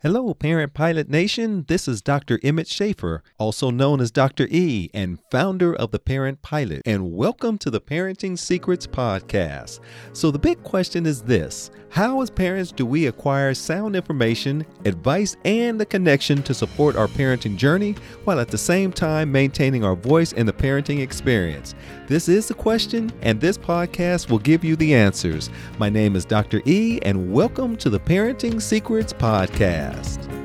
Hello, Parent Pilot Nation. This is Dr. Emmett Schaefer, also known as Dr. E, and founder of the Parent Pilot, and welcome to the Parenting Secrets Podcast. So, the big question is this How, as parents, do we acquire sound information, advice, and the connection to support our parenting journey while at the same time maintaining our voice in the parenting experience? This is the question, and this podcast will give you the answers. My name is Dr. E, and welcome to the Parenting Secrets Podcast. Podcast.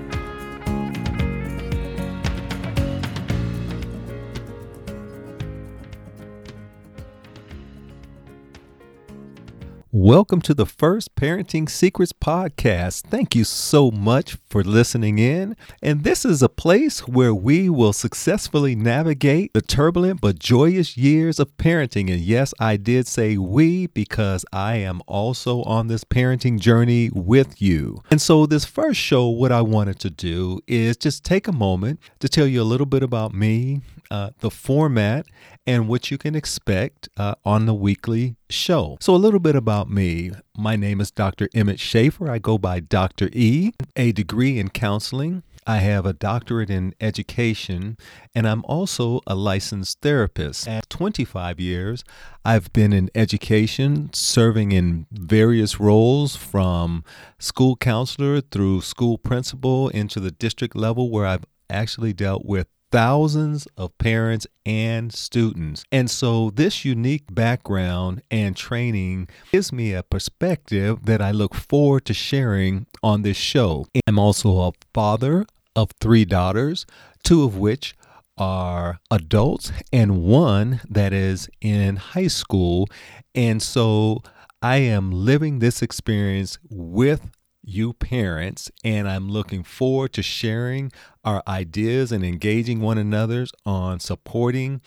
Welcome to the first Parenting Secrets podcast. Thank you so much for listening in. And this is a place where we will successfully navigate the turbulent but joyous years of parenting. And yes, I did say we because I am also on this parenting journey with you. And so, this first show, what I wanted to do is just take a moment to tell you a little bit about me, uh, the format, and what you can expect uh, on the weekly show. So, a little bit about me. My name is Dr. Emmett Schaefer. I go by Dr. E, a degree in counseling. I have a doctorate in education, and I'm also a licensed therapist. At 25 years, I've been in education, serving in various roles from school counselor through school principal into the district level, where I've actually dealt with thousands of parents and students. And so, this unique background and training gives me a perspective that I look forward to sharing on this show. I'm also a father of three daughters, two of which are adults and one that is in high school. And so, I am living this experience with you parents, and I'm looking forward to sharing our ideas and engaging one another on supporting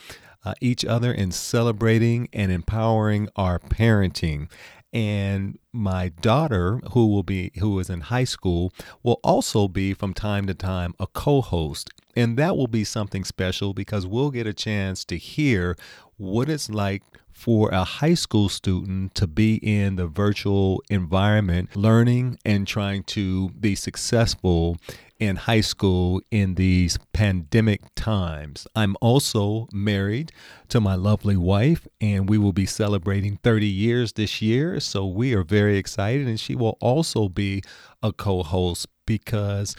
uh, each other and celebrating and empowering our parenting. And my daughter, who will be who is in high school, will also be from time to time a co-host, and that will be something special because we'll get a chance to hear what it's like for a high school student to be in the virtual environment, learning and trying to be successful in high school in these pandemic times. I'm also married to my lovely wife, and we will be celebrating 30 years this year. So we are very excited, and she will also be a co host because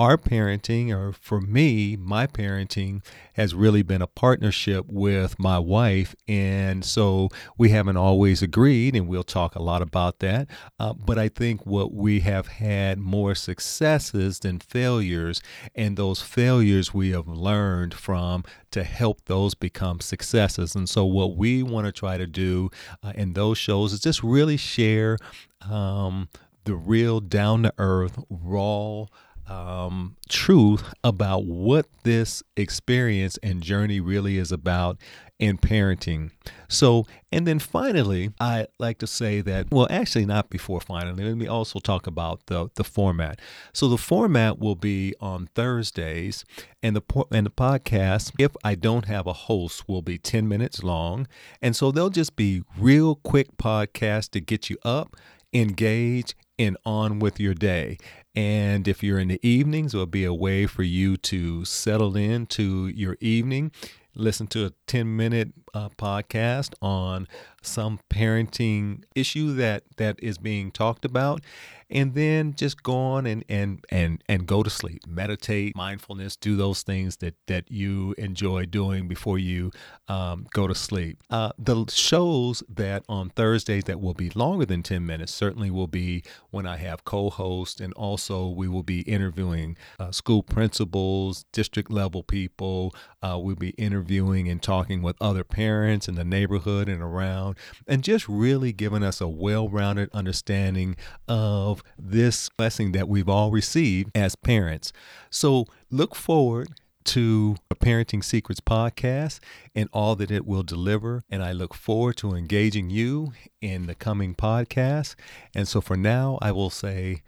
our parenting, or for me, my parenting has really been a partnership with my wife. And so we haven't always agreed, and we'll talk a lot about that. Uh, but I think what we have had more successes than failures, and those failures we have learned from to help those become successes. And so, what we want to try to do uh, in those shows is just really share um, the real down to earth, raw um, truth about what this experience and journey really is about in parenting. So, and then finally, I like to say that, well, actually, not before finally, let me also talk about the, the format. So, the format will be on Thursdays, and the, and the podcast, if I don't have a host, will be 10 minutes long. And so, they'll just be real quick podcasts to get you up, engage, and on with your day. And if you're in the evenings, it'll be a way for you to settle into your evening, listen to a 10 minute uh, podcast on some parenting issue that, that is being talked about and then just go on and and and and go to sleep. Meditate mindfulness do those things that that you enjoy doing before you um, go to sleep. Uh, the shows that on thursdays that will be longer than 10 minutes certainly will be when i have co-hosts and also we will be interviewing uh, school principals district level people. Uh, we'll be interviewing and talking with other parents in the neighborhood and around and just really giving us a well-rounded understanding of this blessing that we've all received as parents. So look forward to a Parenting Secrets podcast and all that it will deliver. And I look forward to engaging you in the coming podcast. And so for now, I will say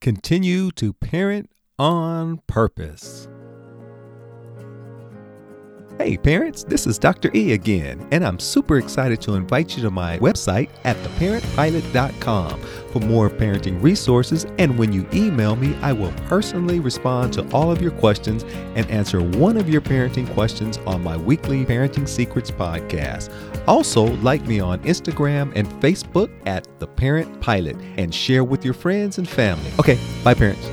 continue to parent on purpose. Hey, parents, this is Dr. E again, and I'm super excited to invite you to my website at theparentpilot.com for more parenting resources. And when you email me, I will personally respond to all of your questions and answer one of your parenting questions on my weekly Parenting Secrets podcast. Also, like me on Instagram and Facebook at The Parent Pilot and share with your friends and family. Okay, bye, parents.